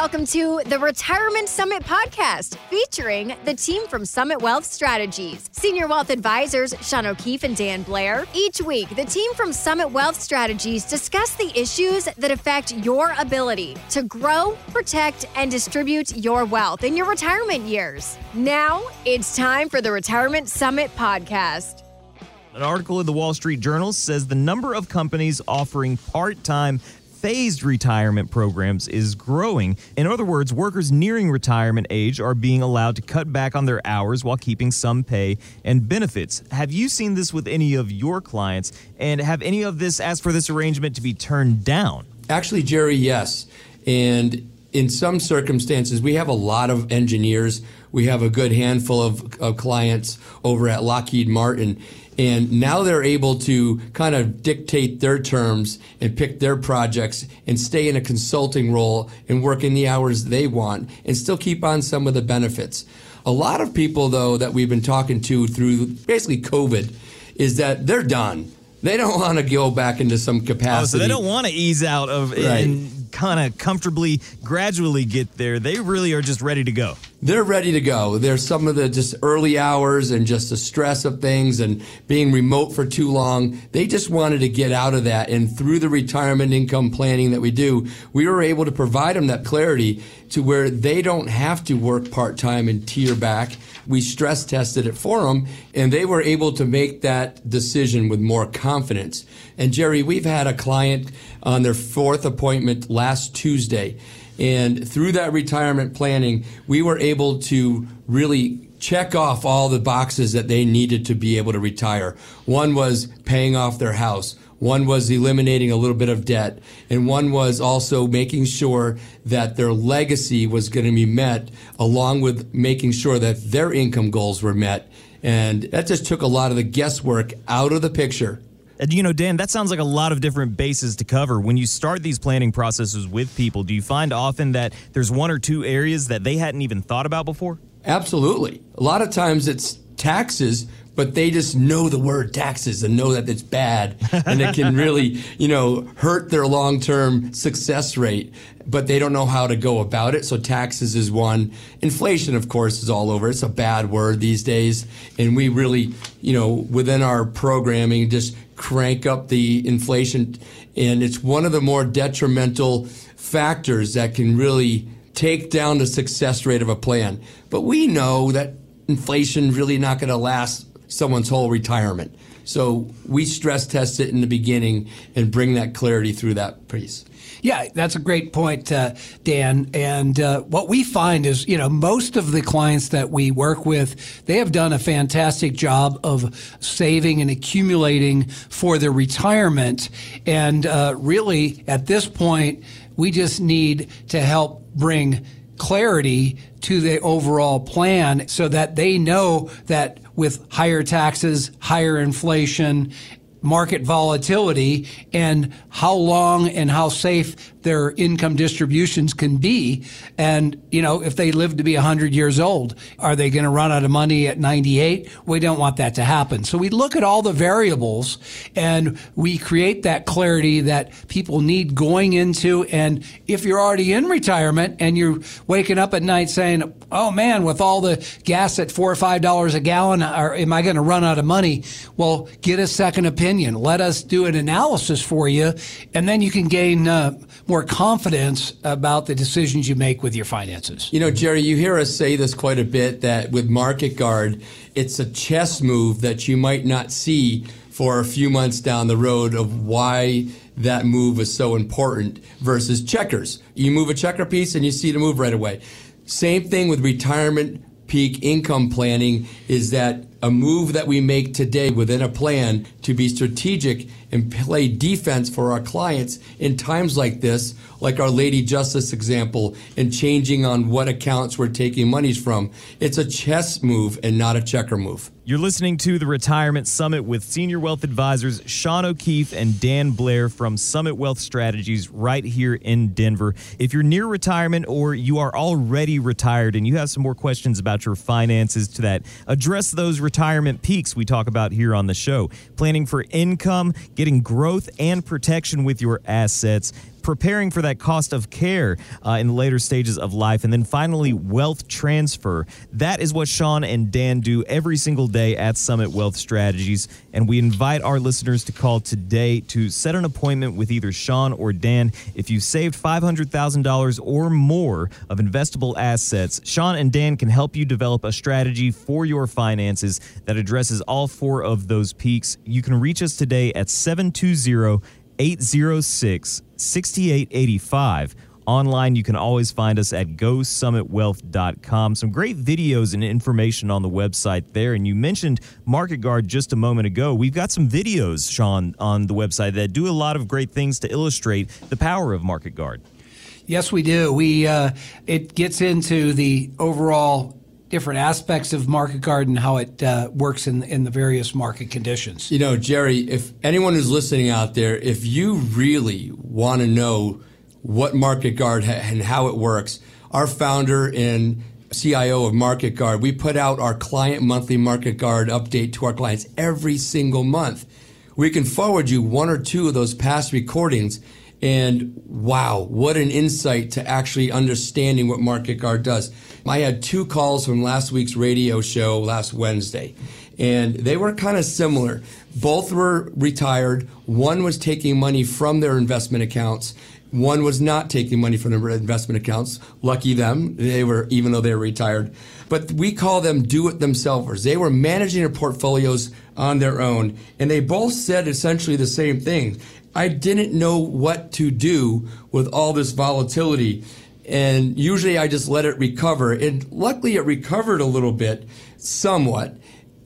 Welcome to the Retirement Summit podcast featuring the team from Summit Wealth Strategies, Senior Wealth Advisors Sean O'Keefe and Dan Blair. Each week, the team from Summit Wealth Strategies discuss the issues that affect your ability to grow, protect, and distribute your wealth in your retirement years. Now, it's time for the Retirement Summit podcast. An article in the Wall Street Journal says the number of companies offering part time phased retirement programs is growing. In other words, workers nearing retirement age are being allowed to cut back on their hours while keeping some pay and benefits. Have you seen this with any of your clients? And have any of this asked for this arrangement to be turned down? Actually, Jerry, yes. And in some circumstances, we have a lot of engineers. We have a good handful of, of clients over at Lockheed Martin and now they're able to kind of dictate their terms and pick their projects and stay in a consulting role and work in the hours they want and still keep on some of the benefits. A lot of people, though, that we've been talking to through basically COVID is that they're done. They don't want to go back into some capacity. Oh, so they don't want to ease out of right. and kind of comfortably, gradually get there. They really are just ready to go they're ready to go. There's some of the just early hours and just the stress of things and being remote for too long. They just wanted to get out of that. And through the retirement income planning that we do, we were able to provide them that clarity to where they don't have to work part time and tear back. We stress tested it for them and they were able to make that decision with more confidence. And Jerry, we've had a client on their fourth appointment last Tuesday and through that retirement planning, we were able to really check off all the boxes that they needed to be able to retire. One was paying off their house. One was eliminating a little bit of debt. And one was also making sure that their legacy was going to be met along with making sure that their income goals were met. And that just took a lot of the guesswork out of the picture you know, Dan, that sounds like a lot of different bases to cover. When you start these planning processes with people, do you find often that there's one or two areas that they hadn't even thought about before? Absolutely. A lot of times it's taxes, but they just know the word taxes and know that it's bad and it can really, you know, hurt their long-term success rate, but they don't know how to go about it. So taxes is one. Inflation, of course, is all over. It's a bad word these days. And we really, you know, within our programming, just crank up the inflation. And it's one of the more detrimental factors that can really take down the success rate of a plan. But we know that inflation really not going to last someone's whole retirement. So we stress test it in the beginning and bring that clarity through that piece. Yeah, that's a great point, uh, Dan. And uh, what we find is, you know, most of the clients that we work with, they have done a fantastic job of saving and accumulating for their retirement. And uh, really, at this point, we just need to help bring clarity to the overall plan so that they know that with higher taxes, higher inflation, market volatility and how long and how safe their income distributions can be. And, you know, if they live to be 100 years old, are they going to run out of money at 98? We don't want that to happen. So we look at all the variables and we create that clarity that people need going into. And if you're already in retirement and you're waking up at night saying, oh man, with all the gas at four or five dollars a gallon, are, am I going to run out of money? Well, get a second opinion. Let us do an analysis for you, and then you can gain uh, more confidence about the decisions you make with your finances. You know, Jerry, you hear us say this quite a bit that with Market Guard, it's a chess move that you might not see for a few months down the road of why that move is so important versus checkers. You move a checker piece and you see the move right away. Same thing with retirement peak income planning is that a move that we make today within a plan to be strategic and play defense for our clients in times like this, like our Lady Justice example, and changing on what accounts we're taking monies from. It's a chess move and not a checker move. You're listening to the Retirement Summit with Senior Wealth Advisors Sean O'Keefe and Dan Blair from Summit Wealth Strategies right here in Denver. If you're near retirement or you are already retired and you have some more questions about your finances to that, address those retirement peaks we talk about here on the show. Planning for income, getting growth and protection with your assets preparing for that cost of care uh, in the later stages of life. And then finally, wealth transfer. That is what Sean and Dan do every single day at Summit Wealth Strategies. And we invite our listeners to call today to set an appointment with either Sean or Dan. If you've saved $500,000 or more of investable assets, Sean and Dan can help you develop a strategy for your finances that addresses all four of those peaks. You can reach us today at 720 806 6885 Online, you can always find us at GoSummitWealth.com. Some great videos and information on the website there. And you mentioned Market Guard just a moment ago. We've got some videos, Sean, on the website that do a lot of great things to illustrate the power of Market Guard. Yes, we do. We uh, it gets into the overall different aspects of market guard and how it uh, works in in the various market conditions. You know, Jerry, if anyone who's listening out there, if you really want to know what Market Guard ha- and how it works. Our founder and CIO of Market Guard, we put out our client monthly Market Guard update to our clients every single month. We can forward you one or two of those past recordings and wow, what an insight to actually understanding what Market Guard does. I had two calls from last week's radio show last Wednesday, and they were kind of similar. Both were retired. One was taking money from their investment accounts, one was not taking money from their investment accounts. Lucky them. They were, even though they were retired. But we call them do it themselves. They were managing their portfolios on their own. And they both said essentially the same thing. I didn't know what to do with all this volatility. And usually I just let it recover. And luckily it recovered a little bit, somewhat.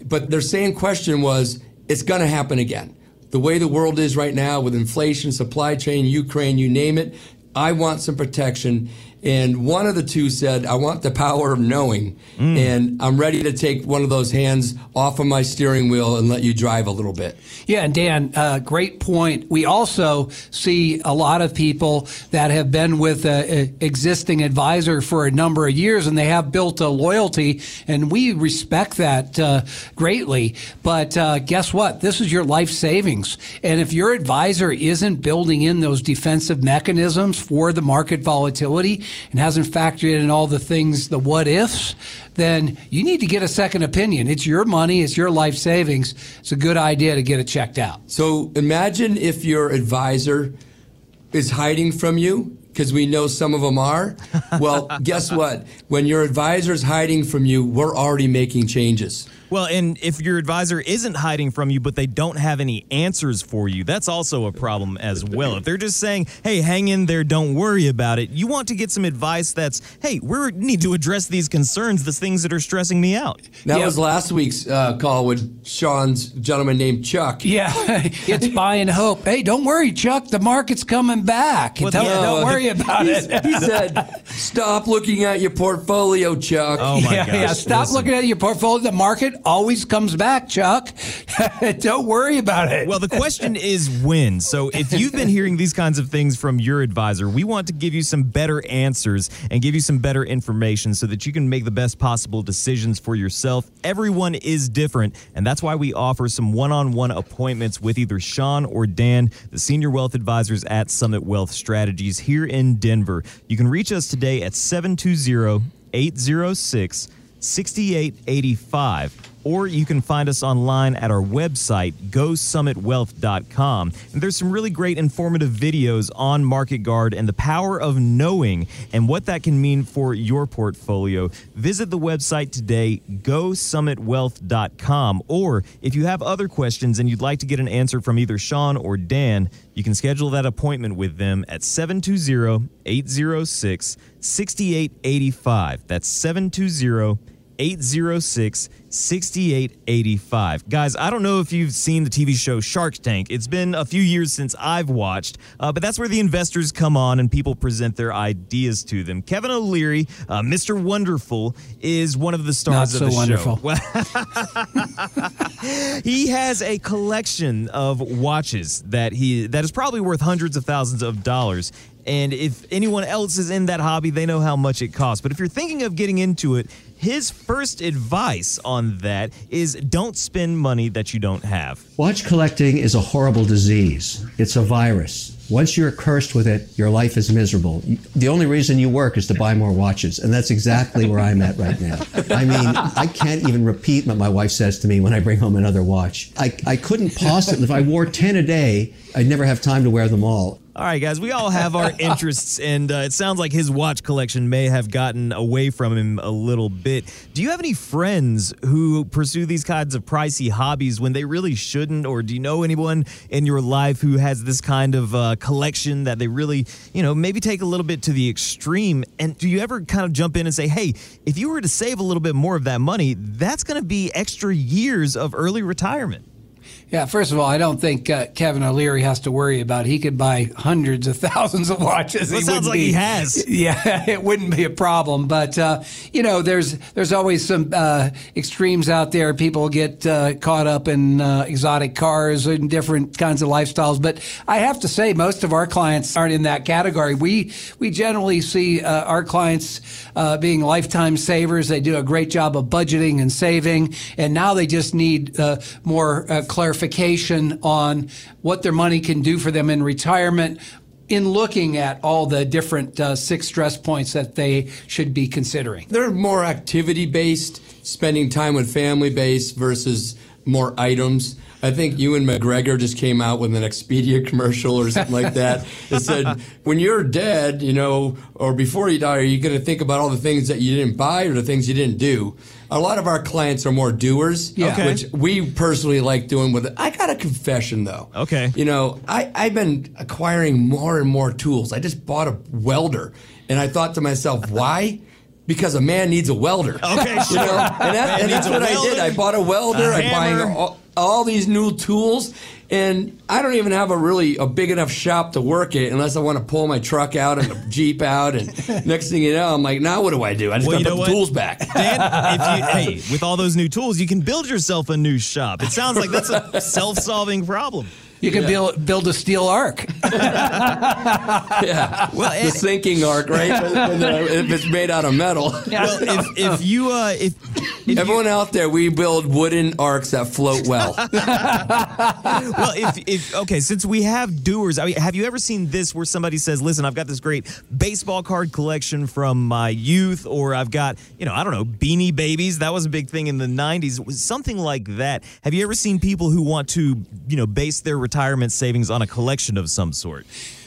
But their same question was, it's going to happen again the way the world is right now with inflation, supply chain, Ukraine, you name it, I want some protection. And one of the two said, I want the power of knowing. Mm. And I'm ready to take one of those hands off of my steering wheel and let you drive a little bit. Yeah, and Dan, uh, great point. We also see a lot of people that have been with an existing advisor for a number of years and they have built a loyalty, and we respect that uh, greatly. But uh, guess what? This is your life savings. And if your advisor isn't building in those defensive mechanisms for the market volatility, and hasn't factored in all the things, the what ifs, then you need to get a second opinion. It's your money, it's your life savings. It's a good idea to get it checked out. So imagine if your advisor is hiding from you because we know some of them are. Well, guess what? When your advisor is hiding from you, we're already making changes. Well, and if your advisor isn't hiding from you, but they don't have any answers for you, that's also a problem as well. If they're just saying, hey, hang in there, don't worry about it, you want to get some advice that's, hey, we need to address these concerns, the things that are stressing me out. That yeah. was last week's uh, call with Sean's gentleman named Chuck. Yeah, it's buying hope. Hey, don't worry, Chuck, the market's coming back. Well, don't, don't, worry about it. he said, stop looking at your portfolio, Chuck. Oh, my yeah, gosh. Yeah, stop Listen. looking at your portfolio. The market always comes back, Chuck. Don't worry about it. Well, the question is when. So if you've been hearing these kinds of things from your advisor, we want to give you some better answers and give you some better information so that you can make the best possible decisions for yourself. Everyone is different, and that's why we offer some one-on-one appointments with either Sean or Dan, the senior wealth advisors at Summit Wealth Strategies here in Denver. You can reach us today at 720 806 6885 or you can find us online at our website, gosummitwealth.com. And there's some really great informative videos on Market Guard and the power of knowing and what that can mean for your portfolio. Visit the website today, gosummitwealth.com. Or if you have other questions and you'd like to get an answer from either Sean or Dan, you can schedule that appointment with them at 720 806 6885. That's 720 806 6885. Guys, I don't know if you've seen the TV show Shark Tank. It's been a few years since I've watched, uh, but that's where the investors come on and people present their ideas to them. Kevin O'Leary, uh, Mr. Wonderful, is one of the stars Not of so the wonderful. show. he has a collection of watches that he that is probably worth hundreds of thousands of dollars. And if anyone else is in that hobby, they know how much it costs. But if you're thinking of getting into it, his first advice on that is don't spend money that you don't have. Watch collecting is a horrible disease. It's a virus. Once you're cursed with it, your life is miserable. The only reason you work is to buy more watches. And that's exactly where I'm at right now. I mean, I can't even repeat what my wife says to me when I bring home another watch. I, I couldn't possibly, if I wore 10 a day, I'd never have time to wear them all. All right, guys, we all have our interests, and uh, it sounds like his watch collection may have gotten away from him a little bit. Do you have any friends who pursue these kinds of pricey hobbies when they really shouldn't? Or do you know anyone in your life who has this kind of uh, collection that they really, you know, maybe take a little bit to the extreme? And do you ever kind of jump in and say, hey, if you were to save a little bit more of that money, that's going to be extra years of early retirement? Yeah, first of all, I don't think uh, Kevin O'Leary has to worry about. It. He could buy hundreds of thousands of watches. Well, it sounds like be, he has. Yeah, it wouldn't be a problem. But uh, you know, there's there's always some uh, extremes out there. People get uh, caught up in uh, exotic cars and different kinds of lifestyles. But I have to say, most of our clients aren't in that category. We we generally see uh, our clients being lifetime savers. They do a great job of budgeting and saving, and now they just need more clarification clarification on what their money can do for them in retirement in looking at all the different uh, six stress points that they should be considering. They're more activity based, spending time with family based versus more items. I think Ewan McGregor just came out with an Expedia commercial or something like that. It said, when you're dead, you know, or before you die, are you going to think about all the things that you didn't buy or the things you didn't do? A lot of our clients are more doers, yeah. okay. which we personally like doing with it. I got a confession though. Okay. You know, I, I've been acquiring more and more tools. I just bought a welder and I thought to myself, why? Because a man needs a welder. Okay, sure. You know? And, that, and that's what I did. I bought a welder. I'm buying all, all, these new tools, and I don't even have a really a big enough shop to work it unless I want to pull my truck out and the Jeep out. And next thing you know, I'm like, now what do I do? I just well, got to put the tools back. Dan, if you, hey, with all those new tools, you can build yourself a new shop. It sounds like that's a self-solving problem. You can yeah. build build a steel ark. yeah, well, the sinking ark, right? if it's made out of metal. Well, if, if you uh, if, if everyone you, out there, we build wooden arks that float well. well, if, if okay, since we have doers, I mean, have you ever seen this where somebody says, "Listen, I've got this great baseball card collection from my youth," or "I've got you know I don't know Beanie Babies." That was a big thing in the '90s. Something like that. Have you ever seen people who want to you know base their retirement savings on a collection of some sort?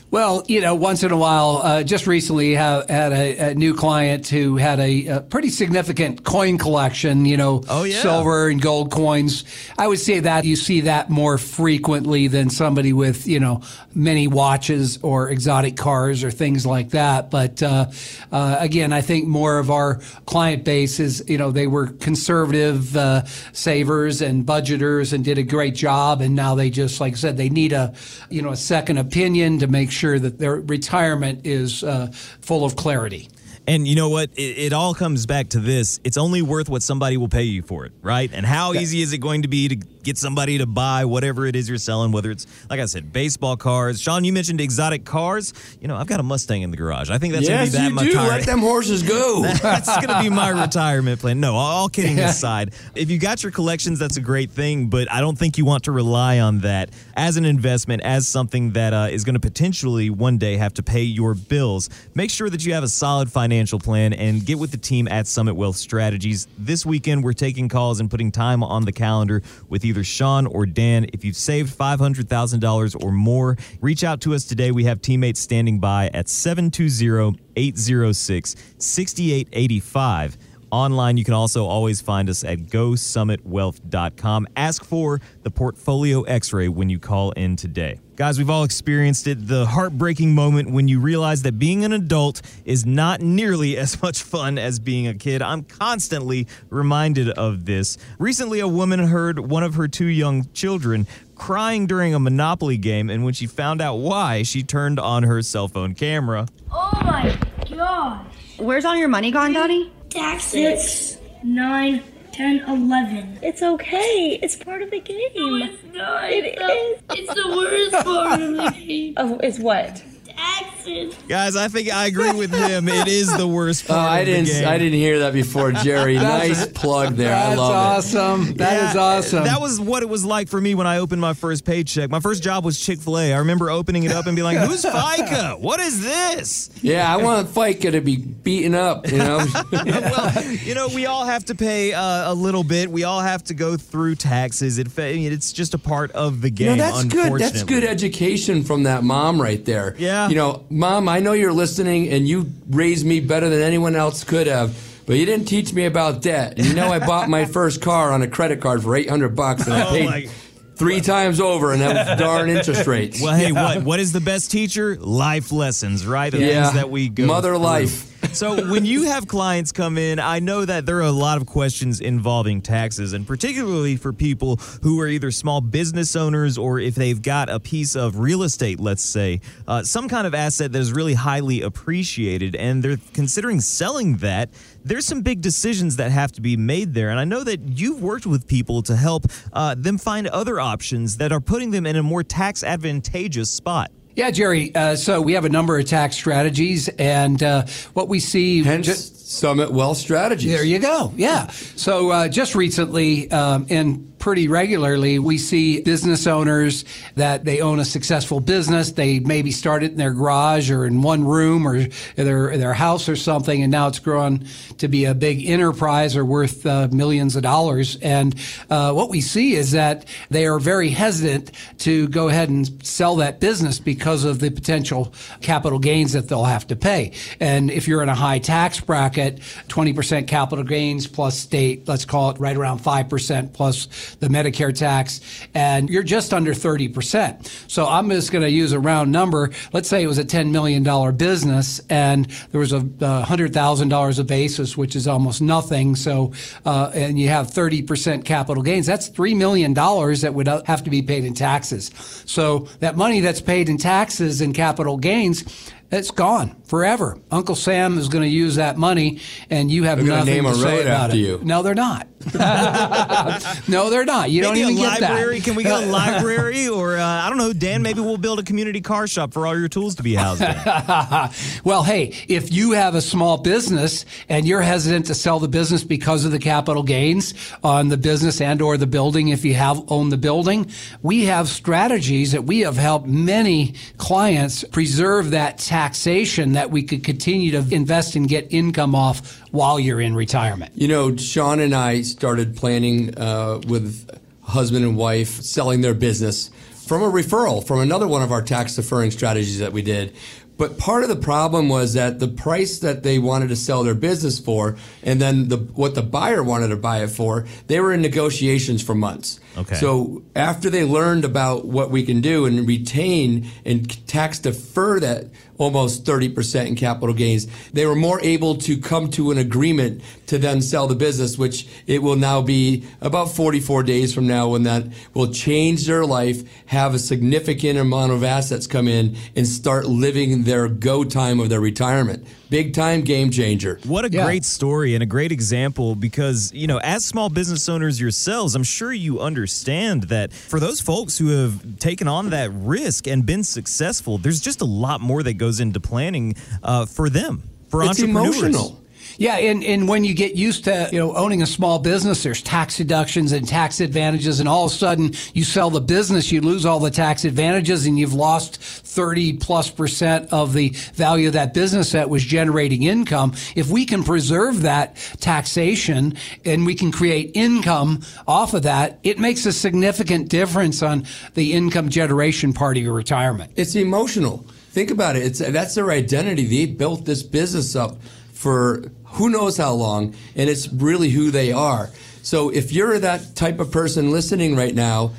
Well, you know, once in a while, uh, just recently have, had a, a, new client who had a, a, pretty significant coin collection, you know, oh, yeah. silver and gold coins. I would say that you see that more frequently than somebody with, you know, many watches or exotic cars or things like that. But uh, uh, again, I think more of our client base is, you know, they were conservative uh, savers and budgeters and did a great job. And now they just, like I said, they need a, you know, a second opinion to make sure that their retirement is uh, full of clarity. And you know what? It, it, all comes back to this. It's only worth what somebody will pay you for it, right? And how easy is it going to be to get somebody to buy whatever it is you're selling, whether it's, like I said, baseball cards. Sean, you mentioned exotic cars. You know, I've got a Mustang in the garage. I think that's yes, going to be that you do. Let them horses go. that's going to be my retirement plan. No, all kidding aside, if you got your collections, that's a great thing, but I don't think you want to rely on that as an investment, as something that uh, is going to potentially one day have to pay your bills. Make sure that you have a solid financial plan and get with the team at Summit Wealth Strategies. This weekend, we're taking calls and putting time on the calendar with either either Sean or Dan. If you've saved $500,000 or more, reach out to us today. We have teammates standing by at 720 806 6885. Online, you can also always find us at gosummitwealth.com. Ask for the portfolio x ray when you call in today. Guys, we've all experienced it the heartbreaking moment when you realize that being an adult is not nearly as much fun as being a kid. I'm constantly reminded of this. Recently, a woman heard one of her two young children crying during a Monopoly game, and when she found out why, she turned on her cell phone camera. Oh my gosh. Where's all your money gone, Daddy? Taxes. Six, nine, 10, 11. It's okay. It's part of the game. No, it's not. It it's is. The, it's the worst part of the game. Oh, it's what? Taxes. Taxes. Guys, I think I agree with him. It is the worst Oh, part I of didn't. game. I didn't hear that before, Jerry. nice plug there. I That's love it. awesome. That is Yeah, awesome. That was what it was like for me when I opened my first paycheck. My first job was Chick fil A. I remember opening it up and being like, who's FICA? What is this? Yeah, I want FICA to be beaten up. You know. well, you know, we all have to pay uh, a little bit. We all have to go through taxes. It, it's just a part of the You game. know, that's good. That's good education from that mom right there. Yeah. You know, mom, I know you're listening and you raised me better than anyone else could have. But you didn't teach me about debt. And you know, I bought my first car on a credit card for 800 bucks and I Oh, paid my- three times over and that was darn interest rates. Well, hey, what what is the best teacher? Life lessons, right? The Yeah. things that we go Mother through. life. So when you have clients come in, I know that there are a lot of questions involving taxes, and particularly for people who are either small business owners or if they've got a piece of real estate, let's say, uh, some kind of asset that is really highly appreciated, and they're considering selling that. There's some big decisions that have to be made there, and I know that you've worked with people to help uh, them find other options that are putting them in a more tax advantageous spot. Yeah, Jerry. Uh, so we have a number of tax strategies, and uh, what we see. Hence, ju- Summit Wealth Strategies. there you go. Yeah. So uh, just recently, um, and pretty regularly, we see business owners that they own a successful business. They maybe started in their garage or in one room or their their house or something, and now it's grown to be a big enterprise or worth uh, millions of dollars. And uh, what we see is that they are very hesitant to go ahead and sell that business because of the potential capital gains that they'll have to pay. And if you're in a high tax bracket, 20% capital gains plus state, let's call it right around 5% plus the Medicare tax, and you're just under 30%. So I'm just going to use a round number. Let's say it was a $10 million business and there was a uh, $100,000 of basis, which is almost nothing. So, uh, and you have 30% capital gains. That's $3 million that would uh, have to be paid in taxes. So that money that's paid in taxes and capital gains, it's gone forever. Uncle Sam is going to use that money, and you have They're nothing name to a say road about after it. you. No, they're not. no, they're not. You Maybe don't even a get library. that. Can we get a library? Or uh, I don't know, Dan. Maybe we'll build a community car shop for all your tools to be housed in. well, hey, if you have a small business and you're hesitant to sell the business because of the capital gains on the business and or the building, if you have owned the building, we have strategies that we have helped many clients preserve that taxation that we could continue to invest and get income off while you're in retirement. You know, Sean and I started planning uh, with husband and wife selling their business from a referral from another one of our tax deferring strategies that we did. But part of the problem was that the price that they wanted to sell their business for, and then the what the buyer wanted to buy it for, they were in negotiations for months. Okay. So after they learned about what we can do and retain and tax defer that almost 30% in capital gains, they were more able to come to an agreement to then sell the business, which it will now be about 44 days from now when that will change their life, have a significant amount of assets come in and start living their go time of their retirement. Big time game changer. What a Yeah. great story and a great example because, you know, as small business owners yourselves, I'm sure you understand that for those folks who have taken on that risk and been successful, there's just a lot more that goes into planning uh, for them, for It's entrepreneurs. emotional. Yeah, and, and when you get used to you know owning a small business, there's tax deductions and tax advantages, and all of a sudden you sell the business, you lose all the tax advantages, and you've lost thirty plus percent of the value of that business that was generating income. If we can preserve that taxation and we can create income off of that, it makes a significant difference on the income generation part of your retirement. It's emotional. Think about it. It's that's their identity. They built this business up for who knows how long, and it's really who they are. So if you're that type of person listening right now,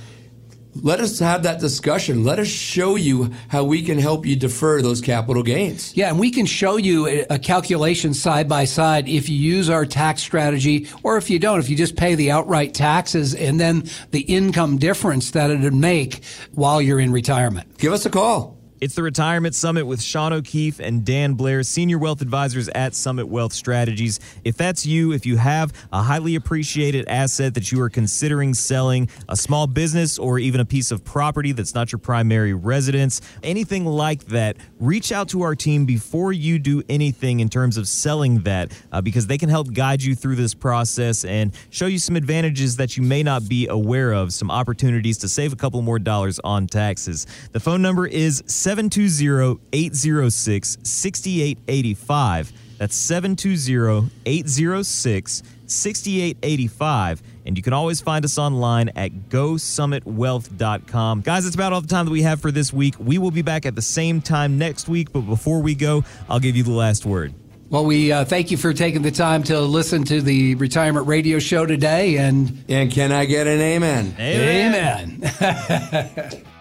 let us have that discussion. Let us show you how we can help you defer those capital gains. Yeah, and we can show you a a calculation side by side if you use our tax strategy or if you don't, if you just pay the outright taxes and then the income difference that it would make while you're in retirement. Give us a call. It's the Retirement Summit with Sean O'Keefe and Dan Blair, Senior Wealth Advisors at Summit Wealth Strategies. If that's you, if you have a highly appreciated asset that you are considering selling, a small business, or even a piece of property that's not your primary residence, anything like that, reach out to our team before you do anything in terms of selling that uh, because they can help guide you through this process and show you some advantages that you may not be aware of, some opportunities to save a couple more dollars on taxes. The phone number is 720 806 6885. That's 720 806 6885. And you can always find us online at GoSummitWealth.com. Guys, that's about all the time that we have for this week. We will be back at the same time next week. But before we go, I'll give you the last word. Well, we uh, thank you for taking the time to listen to the retirement radio show today. And, and can I get an amen? Amen. amen.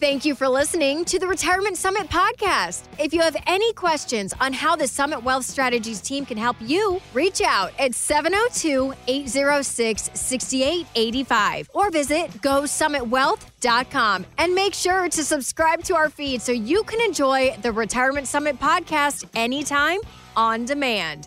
Thank you for listening to the Retirement Summit podcast. If you have any questions on how the Summit Wealth Strategies team can help you, reach out at 702 806 6885 or visit GoSummitWealth.com and make sure to subscribe to our feed so you can enjoy the Retirement Summit podcast anytime on demand.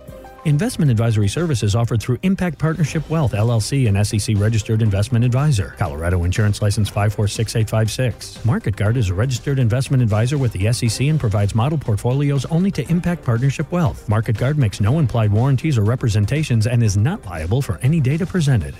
Investment advisory services offered through Impact Partnership Wealth, LLC, an SEC registered investment advisor. Colorado Insurance License 546856. MarketGuard is a registered investment advisor with the SEC and provides model portfolios only to Impact Partnership Wealth. MarketGuard makes no implied warranties or representations and is not liable for any data presented.